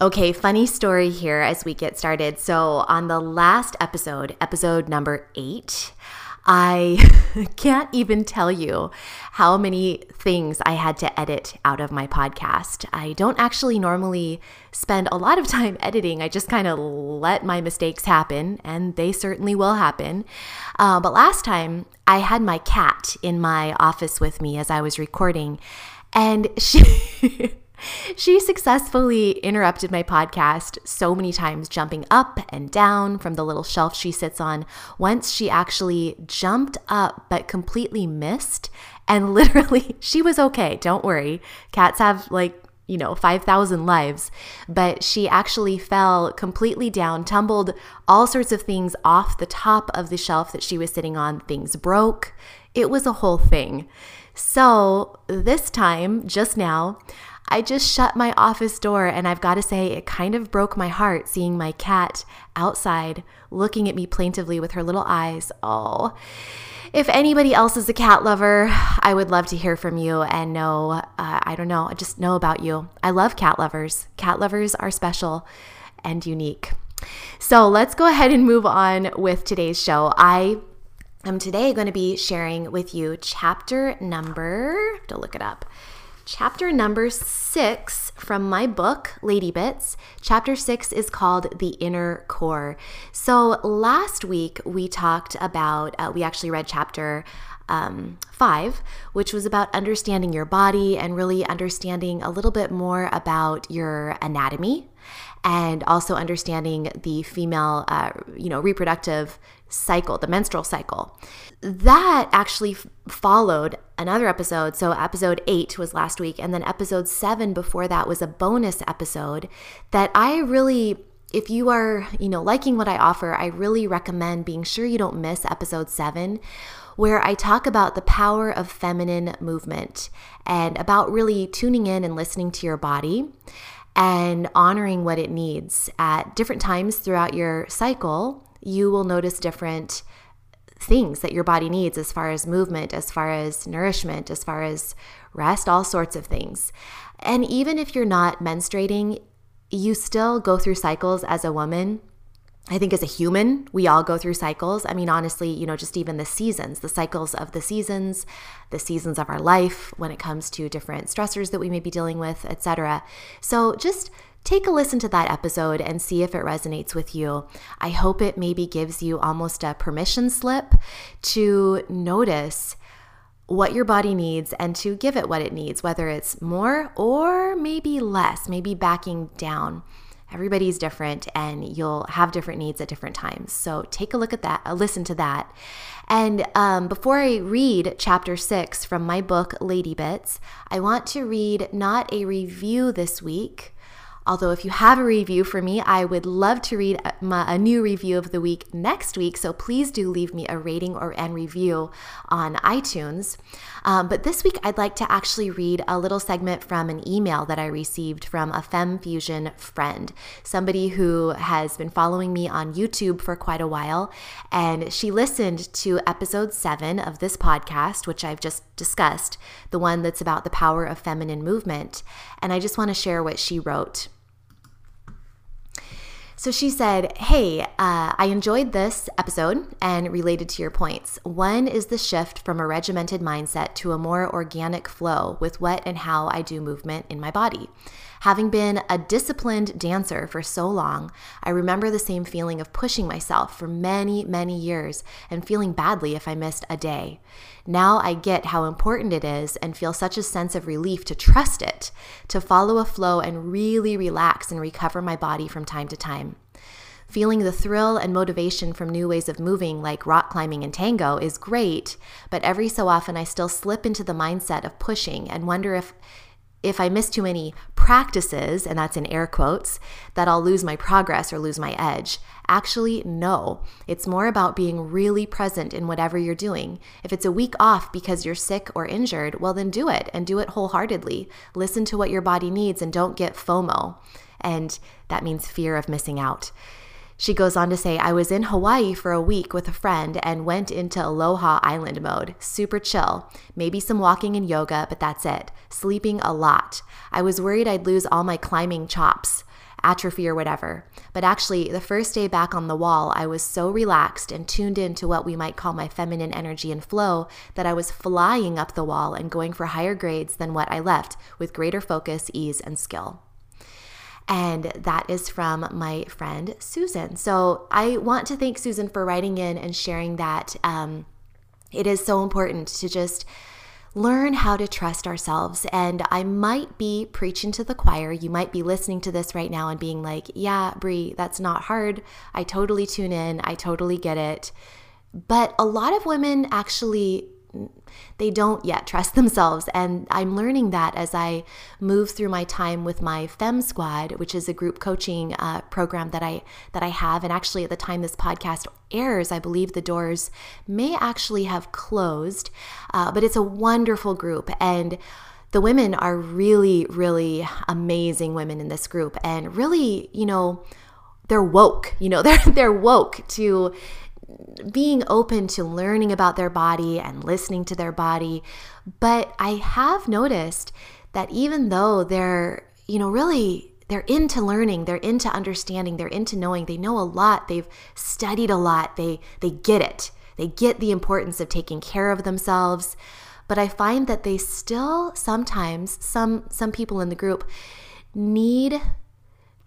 Okay, funny story here as we get started. So, on the last episode, episode number eight, I can't even tell you how many things I had to edit out of my podcast. I don't actually normally spend a lot of time editing. I just kind of let my mistakes happen, and they certainly will happen. Uh, but last time, I had my cat in my office with me as I was recording, and she. She successfully interrupted my podcast so many times, jumping up and down from the little shelf she sits on. Once she actually jumped up but completely missed, and literally, she was okay. Don't worry. Cats have like you know, 5,000 lives, but she actually fell completely down, tumbled all sorts of things off the top of the shelf that she was sitting on. Things broke. It was a whole thing. So, this time, just now, I just shut my office door, and I've got to say, it kind of broke my heart seeing my cat outside looking at me plaintively with her little eyes. Oh, if anybody else is a cat lover, I would love to hear from you and know, uh, I don't know, I just know about you. I love cat lovers. Cat lovers are special and unique. So let's go ahead and move on with today's show. I am today going to be sharing with you chapter number, to look it up chapter number six from my book, Lady Bits. Chapter six is called The Inner Core. So last week we talked about, uh, we actually read chapter um, five, which was about understanding your body and really understanding a little bit more about your anatomy and also understanding the female, uh, you know, reproductive cycle, the menstrual cycle. That actually f- followed another episode. So, episode eight was last week, and then episode seven before that was a bonus episode that I really if you are, you know, liking what I offer, I really recommend being sure you don't miss episode 7 where I talk about the power of feminine movement and about really tuning in and listening to your body and honoring what it needs at different times throughout your cycle you will notice different things that your body needs as far as movement, as far as nourishment, as far as rest, all sorts of things. And even if you're not menstruating, you still go through cycles as a woman. I think as a human, we all go through cycles. I mean, honestly, you know, just even the seasons, the cycles of the seasons, the seasons of our life when it comes to different stressors that we may be dealing with, etc. So just take a listen to that episode and see if it resonates with you. I hope it maybe gives you almost a permission slip to notice what your body needs and to give it what it needs, whether it's more or maybe less, maybe backing down. Everybody's different and you'll have different needs at different times. So take a look at that, uh, listen to that. And um, before I read chapter six from my book, Lady Bits, I want to read not a review this week Although, if you have a review for me, I would love to read a, new review of the week next week. So please do leave me a rating or and review on iTunes. Um, but this week, I'd like to actually read a little segment from an email that I received from a Fem Fusion friend, somebody who has been following me on YouTube for quite a while. And she listened to episode seven of this podcast, which I've just discussed, the one that's about the power of feminine movement. And I just want to share what she wrote. So she said, Hey, uh, I enjoyed this episode and related to your points. One is the shift from a regimented mindset to a more organic flow with what and how I do movement in my body. Having been a disciplined dancer for so long, I remember the same feeling of pushing myself for many, many years and feeling badly if I missed a day. Now I get how important it is and feel such a sense of relief to trust it, to follow a flow and really relax and recover my body from time to time. Feeling the thrill and motivation from new ways of moving, like rock climbing and tango, is great, but every so often I still slip into the mindset of pushing and wonder if if I miss too many practices, and that's in air quotes, that I'll lose my progress or lose my edge. Actually, no. It's more about being really present in whatever you're doing. If it's a week off because you're sick or injured, well, then do it and do it wholeheartedly. Listen to what your body needs and don't get FOMO. And that means fear of missing out. She goes on to say, I was in Hawaii for a week with a friend and went into Aloha Island mode. Super chill. Maybe some walking and yoga, but that's it. Sleeping a lot. I was worried I'd lose all my climbing chops, atrophy or whatever. But actually, the first day back on the wall, I was so relaxed and tuned into what we might call my feminine energy and flow that I was flying up the wall and going for higher grades than what I left with greater focus, ease, and skill. And that is from my friend Susan. So I want to thank Susan for writing in and sharing that. Um, it is so important to just learn how to trust ourselves. And I might be preaching to the choir. You might be listening to this right now and being like, yeah, Bree, that's not hard. I totally tune in. I totally get it. But a lot of women actually they don't yet trust themselves. And I'm learning that as I move through my time with my Fem Squad, which is a group coaching uh, program that I that I have. And actually, at the time this podcast airs, I believe the doors may actually have closed, uh, but it's a wonderful group and the women are really, really amazing women in this group, and really, you know, they're woke. You know, they're they're woke to being open to learning about their body and listening to their body. But I have noticed that even though they're, you know, really they're into learning, they're into understanding, they're into knowing, they know a lot, they've studied a lot, they they get it. They get the importance of taking care of themselves. But I find that they still sometimes some some people in the group need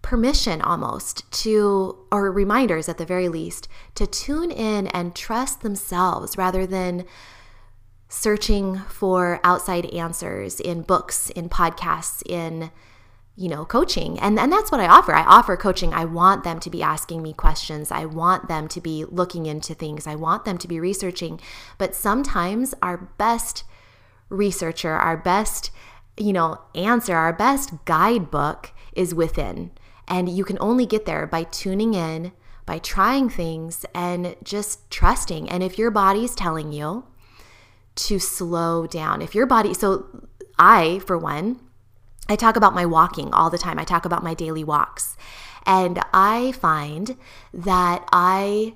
permission almost to, or reminders at the very least, to tune in and trust themselves rather than searching for outside answers in books, in podcasts, in you know, coaching. And and that's what I offer. I offer coaching. I want them to be asking me questions. I want them to be looking into things. I want them to be researching. But sometimes our best researcher, our best, you know, answer, our best guidebook is within. And you can only get there by tuning in, by trying things, and just trusting. And if your body's telling you to slow down, if your body, so I, for one, I talk about my walking all the time, I talk about my daily walks. And I find that I,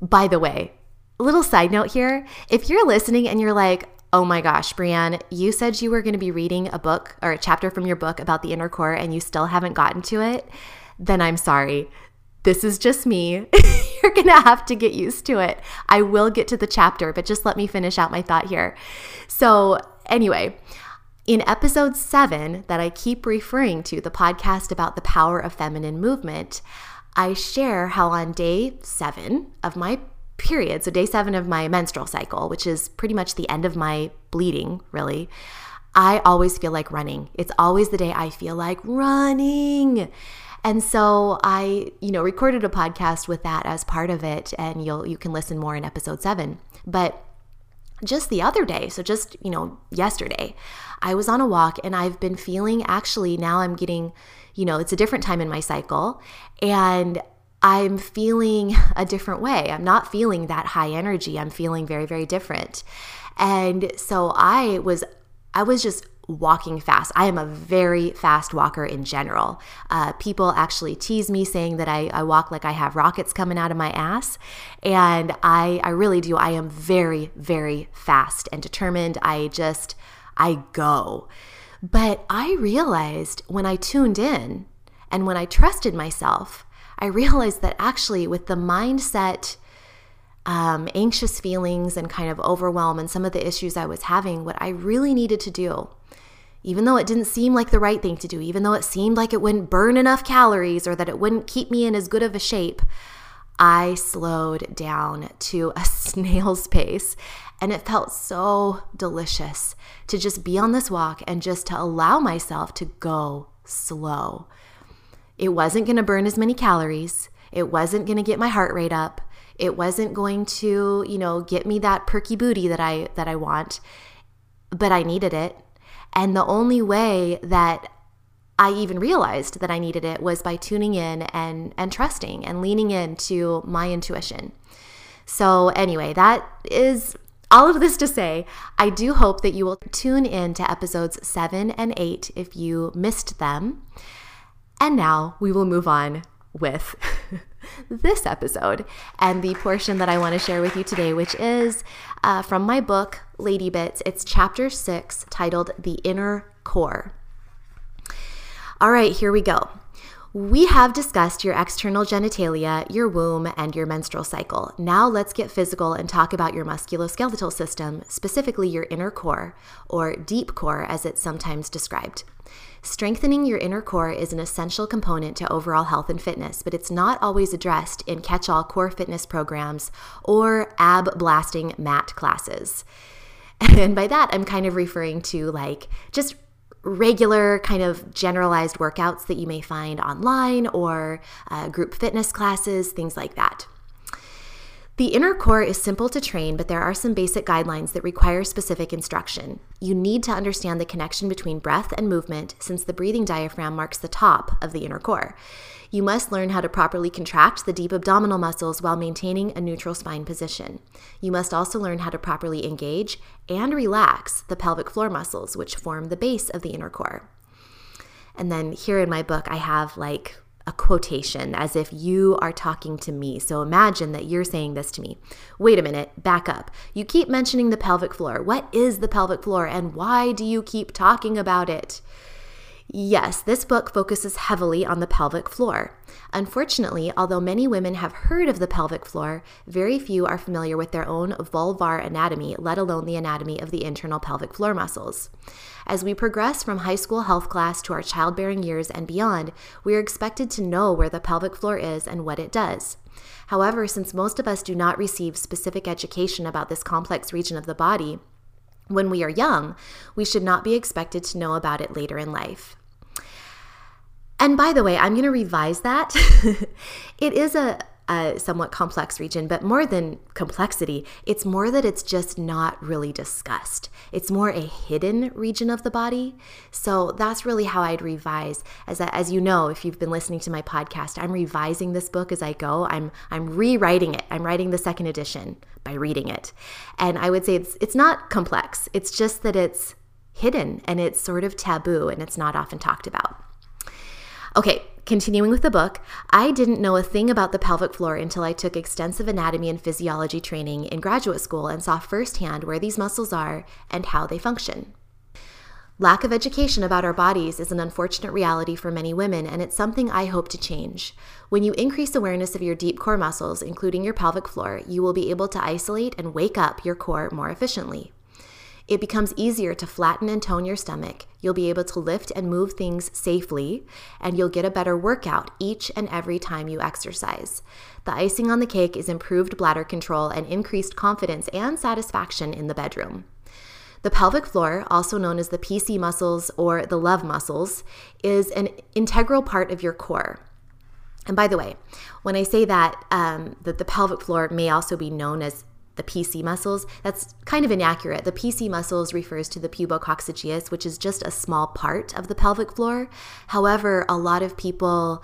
by the way, little side note here if you're listening and you're like, Oh my gosh, Brianne, you said you were going to be reading a book or a chapter from your book about the inner core and you still haven't gotten to it. Then I'm sorry. This is just me. You're going to have to get used to it. I will get to the chapter, but just let me finish out my thought here. So, anyway, in episode seven, that I keep referring to, the podcast about the power of feminine movement, I share how on day seven of my period, so day seven of my menstrual cycle, which is pretty much the end of my bleeding, really, I always feel like running. It's always the day I feel like running. And so I, you know, recorded a podcast with that as part of it, and you'll you can listen more in episode seven. But just the other day, so just, you know, yesterday, I was on a walk and I've been feeling actually now I'm getting, you know, it's a different time in my cycle. And I'm feeling a different way. I'm not feeling that high energy. I'm feeling very, very different. And so I was, I was just walking fast. I am a very fast walker in general. Uh, people actually tease me saying that I, I walk like I have rockets coming out of my ass. And I, I really do. I am very, very fast and determined. I just, I go. But I realized when I tuned in and when I trusted myself, I realized that actually, with the mindset, um, anxious feelings, and kind of overwhelm, and some of the issues I was having, what I really needed to do, even though it didn't seem like the right thing to do, even though it seemed like it wouldn't burn enough calories or that it wouldn't keep me in as good of a shape, I slowed down to a snail's pace. And it felt so delicious to just be on this walk and just to allow myself to go slow. It wasn't going to burn as many calories. It wasn't going to get my heart rate up. It wasn't going to, you know, get me that perky booty that I that I want. But I needed it. And the only way that I even realized that I needed it was by tuning in and, and trusting and leaning into my intuition. So, anyway, that is all of this to say, I do hope that you will tune in to episodes seven and eight if you missed them. And now we will move on with this episode and the portion that I want to share with you today, which is uh, from my book, Lady Bits. It's chapter six titled The Inner Core. All right, here we go. We have discussed your external genitalia, your womb, and your menstrual cycle. Now let's get physical and talk about your musculoskeletal system, specifically your inner core, or deep core as it's sometimes described. Strengthening your inner core is an essential component to overall health and fitness, but it's not always addressed in catch all core fitness programs or ab blasting mat classes. And by that, I'm kind of referring to like just regular kind of generalized workouts that you may find online or uh, group fitness classes, things like that. The inner core is simple to train, but there are some basic guidelines that require specific instruction. You need to understand the connection between breath and movement since the breathing diaphragm marks the top of the inner core. You must learn how to properly contract the deep abdominal muscles while maintaining a neutral spine position. You must also learn how to properly engage and relax the pelvic floor muscles, which form the base of the inner core. And then here in my book, I have like a quotation as if you are talking to me. So imagine that you're saying this to me. Wait a minute, back up. You keep mentioning the pelvic floor. What is the pelvic floor and why do you keep talking about it? Yes, this book focuses heavily on the pelvic floor. Unfortunately, although many women have heard of the pelvic floor, very few are familiar with their own vulvar anatomy, let alone the anatomy of the internal pelvic floor muscles. As we progress from high school health class to our childbearing years and beyond, we are expected to know where the pelvic floor is and what it does. However, since most of us do not receive specific education about this complex region of the body, when we are young, we should not be expected to know about it later in life. And by the way, I'm going to revise that. it is a, a, somewhat complex region, but more than complexity, it's more that it's just not really discussed. It's more a hidden region of the body. So that's really how I'd revise. As, as you know, if you've been listening to my podcast, I'm revising this book as I go. I'm I'm rewriting it. I'm writing the second edition by reading it, and I would say it's it's not complex. It's just that it's hidden and it's sort of taboo and it's not often talked about. Okay, continuing with the book, I didn't know a thing about the pelvic floor until I took extensive anatomy and physiology training in graduate school and saw firsthand where these muscles are and how they function. Lack of education about our bodies is an unfortunate reality for many women, and it's something I hope to change. When you increase awareness of your deep core muscles, including your pelvic floor, you will be able to isolate and wake up your core more efficiently. It becomes easier to flatten and tone your stomach. You'll be able to lift and move things safely, and you'll get a better workout each and every time you exercise. The icing on the cake is improved bladder control and increased confidence and satisfaction in the bedroom. The pelvic floor, also known as the PC muscles or the love muscles, is an integral part of your core. And by the way, when I say that, um, that the pelvic floor may also be known as the PC muscles. That's kind of inaccurate. The PC muscles refers to the pubococcygeus, which is just a small part of the pelvic floor. However, a lot of people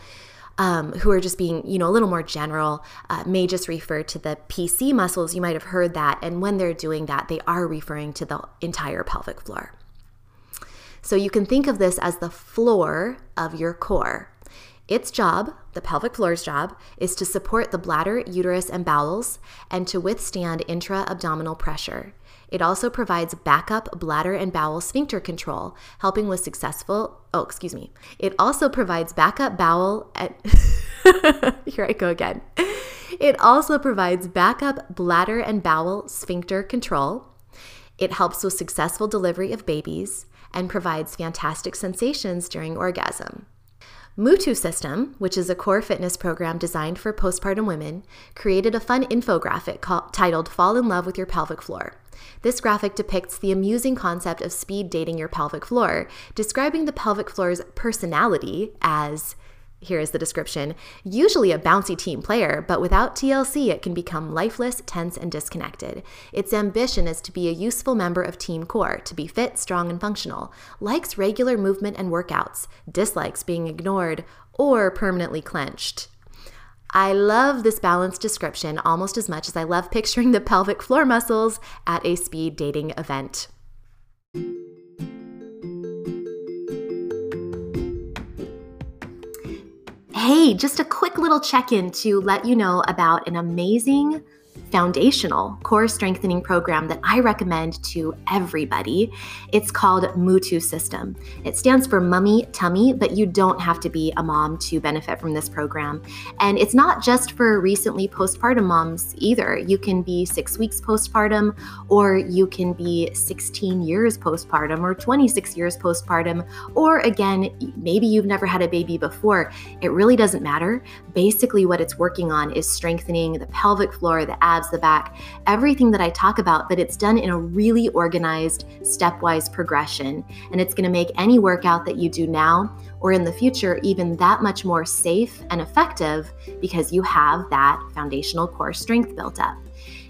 um, who are just being, you know, a little more general uh, may just refer to the PC muscles. You might have heard that. And when they're doing that, they are referring to the entire pelvic floor. So you can think of this as the floor of your core. Its job, the pelvic floor's job, is to support the bladder, uterus, and bowels and to withstand intra abdominal pressure. It also provides backup bladder and bowel sphincter control, helping with successful, oh, excuse me. It also provides backup bowel, at, here I go again. It also provides backup bladder and bowel sphincter control. It helps with successful delivery of babies and provides fantastic sensations during orgasm. Mutu System, which is a core fitness program designed for postpartum women, created a fun infographic called, titled Fall in Love with Your Pelvic Floor. This graphic depicts the amusing concept of speed dating your pelvic floor, describing the pelvic floor's personality as here is the description usually a bouncy team player, but without TLC, it can become lifeless, tense, and disconnected. Its ambition is to be a useful member of Team Core, to be fit, strong, and functional, likes regular movement and workouts, dislikes being ignored or permanently clenched. I love this balanced description almost as much as I love picturing the pelvic floor muscles at a speed dating event. Hey, just a quick little check in to let you know about an amazing foundational core strengthening program that I recommend to everybody. It's called Mutu System. It stands for Mummy Tummy, but you don't have to be a mom to benefit from this program. And it's not just for recently postpartum moms either. You can be six weeks postpartum, or you can be 16 years postpartum, or 26 years postpartum, or again, maybe you've never had a baby before. It really doesn't matter. Basically, what it's working on is strengthening the pelvic floor, the abs the back, everything that I talk about, but it's done in a really organized, stepwise progression. And it's going to make any workout that you do now or in the future even that much more safe and effective because you have that foundational core strength built up.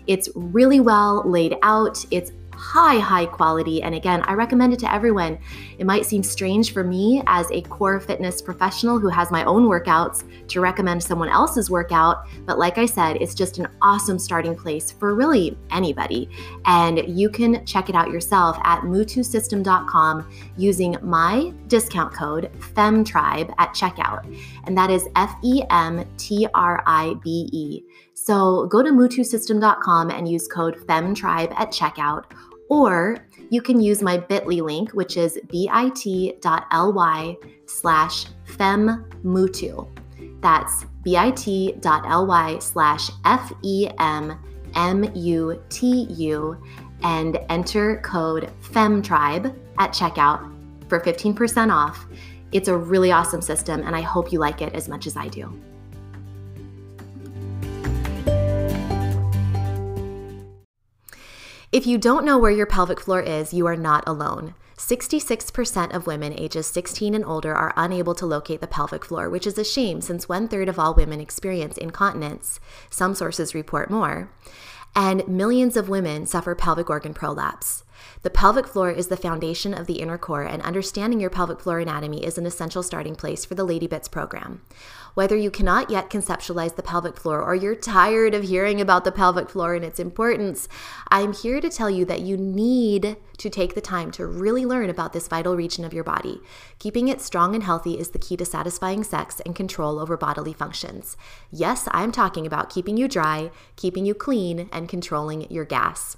It's really well laid out. It's high, high quality. And again, I recommend it to everyone. It might seem strange for me as a core fitness professional who has my own workouts to recommend someone else's workout. But like I said, it's just an awesome starting place for really anybody. And you can check it out yourself at mutusystem.com using my discount code FEMTRIBE at checkout. And that is F E M T R I B E. So go to mutusystem.com and use code FEMTRIBE at checkout or you can use my bit.ly link, which is bit.ly slash femmutu. That's bit.ly slash F E M M U T U and enter code FEMTRIBE at checkout for 15% off. It's a really awesome system, and I hope you like it as much as I do. If you don't know where your pelvic floor is, you are not alone. 66% of women ages 16 and older are unable to locate the pelvic floor, which is a shame since one third of all women experience incontinence. Some sources report more. And millions of women suffer pelvic organ prolapse. The pelvic floor is the foundation of the inner core, and understanding your pelvic floor anatomy is an essential starting place for the Lady Bits program. Whether you cannot yet conceptualize the pelvic floor or you're tired of hearing about the pelvic floor and its importance, I'm here to tell you that you need to take the time to really learn about this vital region of your body. Keeping it strong and healthy is the key to satisfying sex and control over bodily functions. Yes, I'm talking about keeping you dry, keeping you clean, and controlling your gas.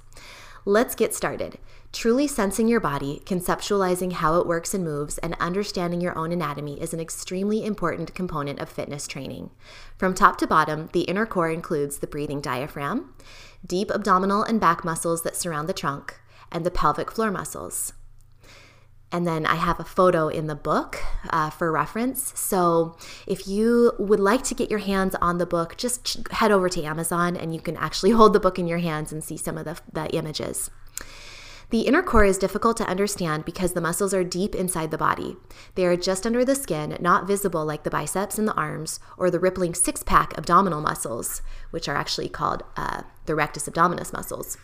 Let's get started. Truly sensing your body, conceptualizing how it works and moves, and understanding your own anatomy is an extremely important component of fitness training. From top to bottom, the inner core includes the breathing diaphragm, deep abdominal and back muscles that surround the trunk, and the pelvic floor muscles. And then I have a photo in the book uh, for reference. So if you would like to get your hands on the book, just head over to Amazon and you can actually hold the book in your hands and see some of the, the images. The inner core is difficult to understand because the muscles are deep inside the body. They are just under the skin, not visible like the biceps and the arms or the rippling six pack abdominal muscles, which are actually called uh, the rectus abdominis muscles.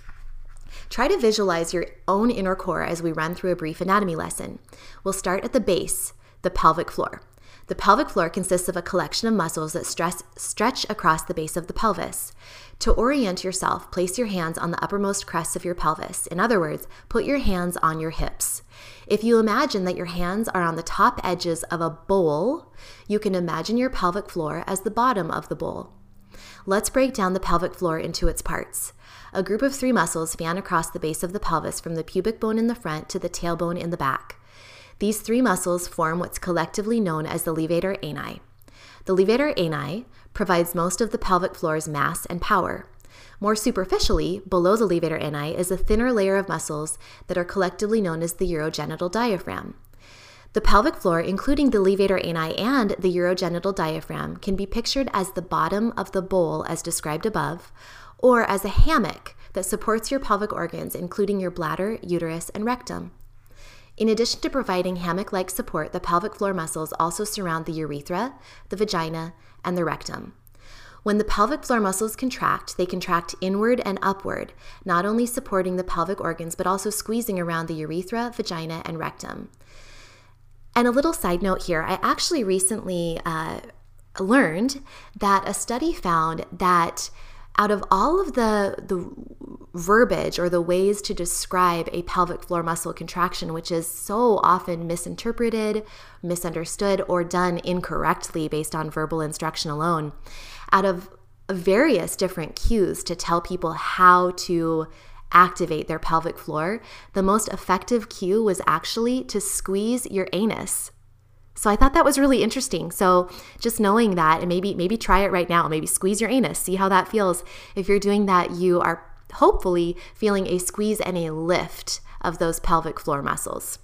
Try to visualize your own inner core as we run through a brief anatomy lesson. We'll start at the base, the pelvic floor. The pelvic floor consists of a collection of muscles that stress, stretch across the base of the pelvis. To orient yourself, place your hands on the uppermost crests of your pelvis. In other words, put your hands on your hips. If you imagine that your hands are on the top edges of a bowl, you can imagine your pelvic floor as the bottom of the bowl. Let's break down the pelvic floor into its parts. A group of three muscles fan across the base of the pelvis from the pubic bone in the front to the tailbone in the back. These three muscles form what's collectively known as the levator ani. The levator ani provides most of the pelvic floor's mass and power. More superficially, below the levator ani is a thinner layer of muscles that are collectively known as the urogenital diaphragm. The pelvic floor, including the levator ani and the urogenital diaphragm, can be pictured as the bottom of the bowl as described above, or as a hammock that supports your pelvic organs, including your bladder, uterus, and rectum. In addition to providing hammock like support, the pelvic floor muscles also surround the urethra, the vagina, and the rectum. When the pelvic floor muscles contract, they contract inward and upward, not only supporting the pelvic organs, but also squeezing around the urethra, vagina, and rectum. And a little side note here I actually recently uh, learned that a study found that out of all of the, the verbiage or the ways to describe a pelvic floor muscle contraction, which is so often misinterpreted, misunderstood, or done incorrectly based on verbal instruction alone, out of various different cues to tell people how to activate their pelvic floor, the most effective cue was actually to squeeze your anus. So I thought that was really interesting. So just knowing that and maybe maybe try it right now. Maybe squeeze your anus, see how that feels. If you're doing that, you are hopefully feeling a squeeze and a lift of those pelvic floor muscles.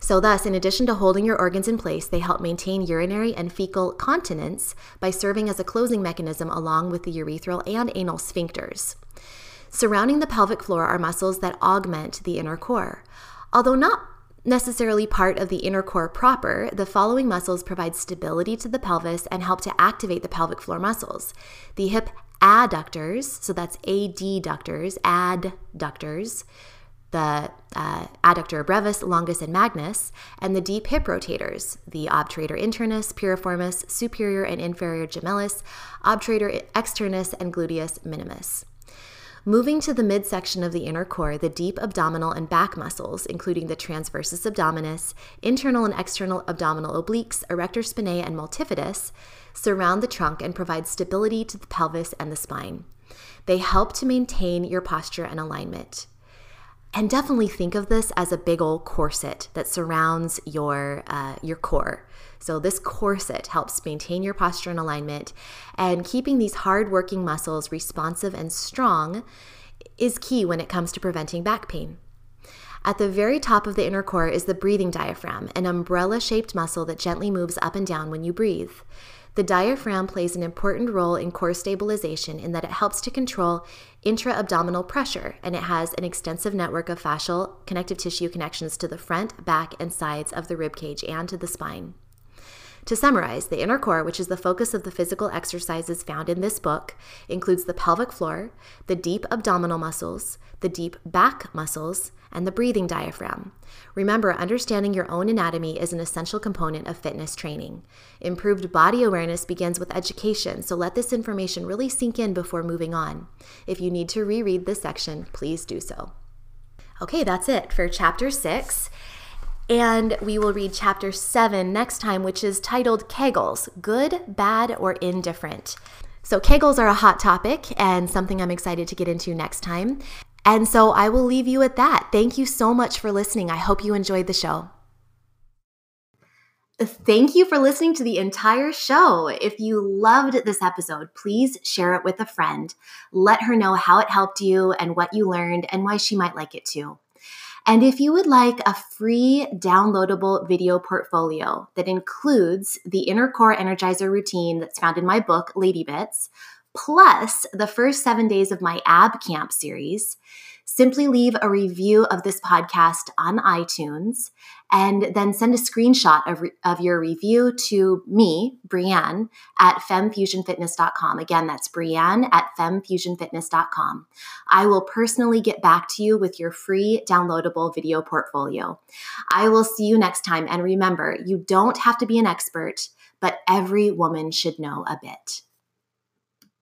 So, thus, in addition to holding your organs in place, they help maintain urinary and fecal continence by serving as a closing mechanism along with the urethral and anal sphincters. Surrounding the pelvic floor are muscles that augment the inner core. Although not necessarily part of the inner core proper, the following muscles provide stability to the pelvis and help to activate the pelvic floor muscles. The hip adductors, so that's adductors, adductors, the uh, adductor brevis, longus, and magnus, and the deep hip rotators, the obturator internus, piriformis, superior and inferior gemellus, obturator externus, and gluteus minimus. Moving to the midsection of the inner core, the deep abdominal and back muscles, including the transversus abdominis, internal and external abdominal obliques, erector spinae, and multifidus, surround the trunk and provide stability to the pelvis and the spine. They help to maintain your posture and alignment. And definitely think of this as a big old corset that surrounds your uh, your core. So this corset helps maintain your posture and alignment, and keeping these hard-working muscles responsive and strong is key when it comes to preventing back pain. At the very top of the inner core is the breathing diaphragm, an umbrella shaped muscle that gently moves up and down when you breathe. The diaphragm plays an important role in core stabilization in that it helps to control intra abdominal pressure and it has an extensive network of fascial connective tissue connections to the front, back, and sides of the rib cage and to the spine. To summarize, the inner core, which is the focus of the physical exercises found in this book, includes the pelvic floor, the deep abdominal muscles, the deep back muscles, and the breathing diaphragm. Remember, understanding your own anatomy is an essential component of fitness training. Improved body awareness begins with education, so let this information really sink in before moving on. If you need to reread this section, please do so. Okay, that's it for chapter six. And we will read chapter seven next time, which is titled Kegels Good, Bad, or Indifferent. So, Kegels are a hot topic and something I'm excited to get into next time. And so I will leave you at that. Thank you so much for listening. I hope you enjoyed the show. Thank you for listening to the entire show. If you loved this episode, please share it with a friend. Let her know how it helped you and what you learned and why she might like it too. And if you would like a free downloadable video portfolio that includes the inner core energizer routine that's found in my book, Lady Bits, plus the first seven days of my ab camp series, simply leave a review of this podcast on iTunes and then send a screenshot of, re- of your review to me, Brianne, at femfusionfitness.com. Again, that's Brianne at femfusionfitness.com. I will personally get back to you with your free downloadable video portfolio. I will see you next time. And remember, you don't have to be an expert, but every woman should know a bit.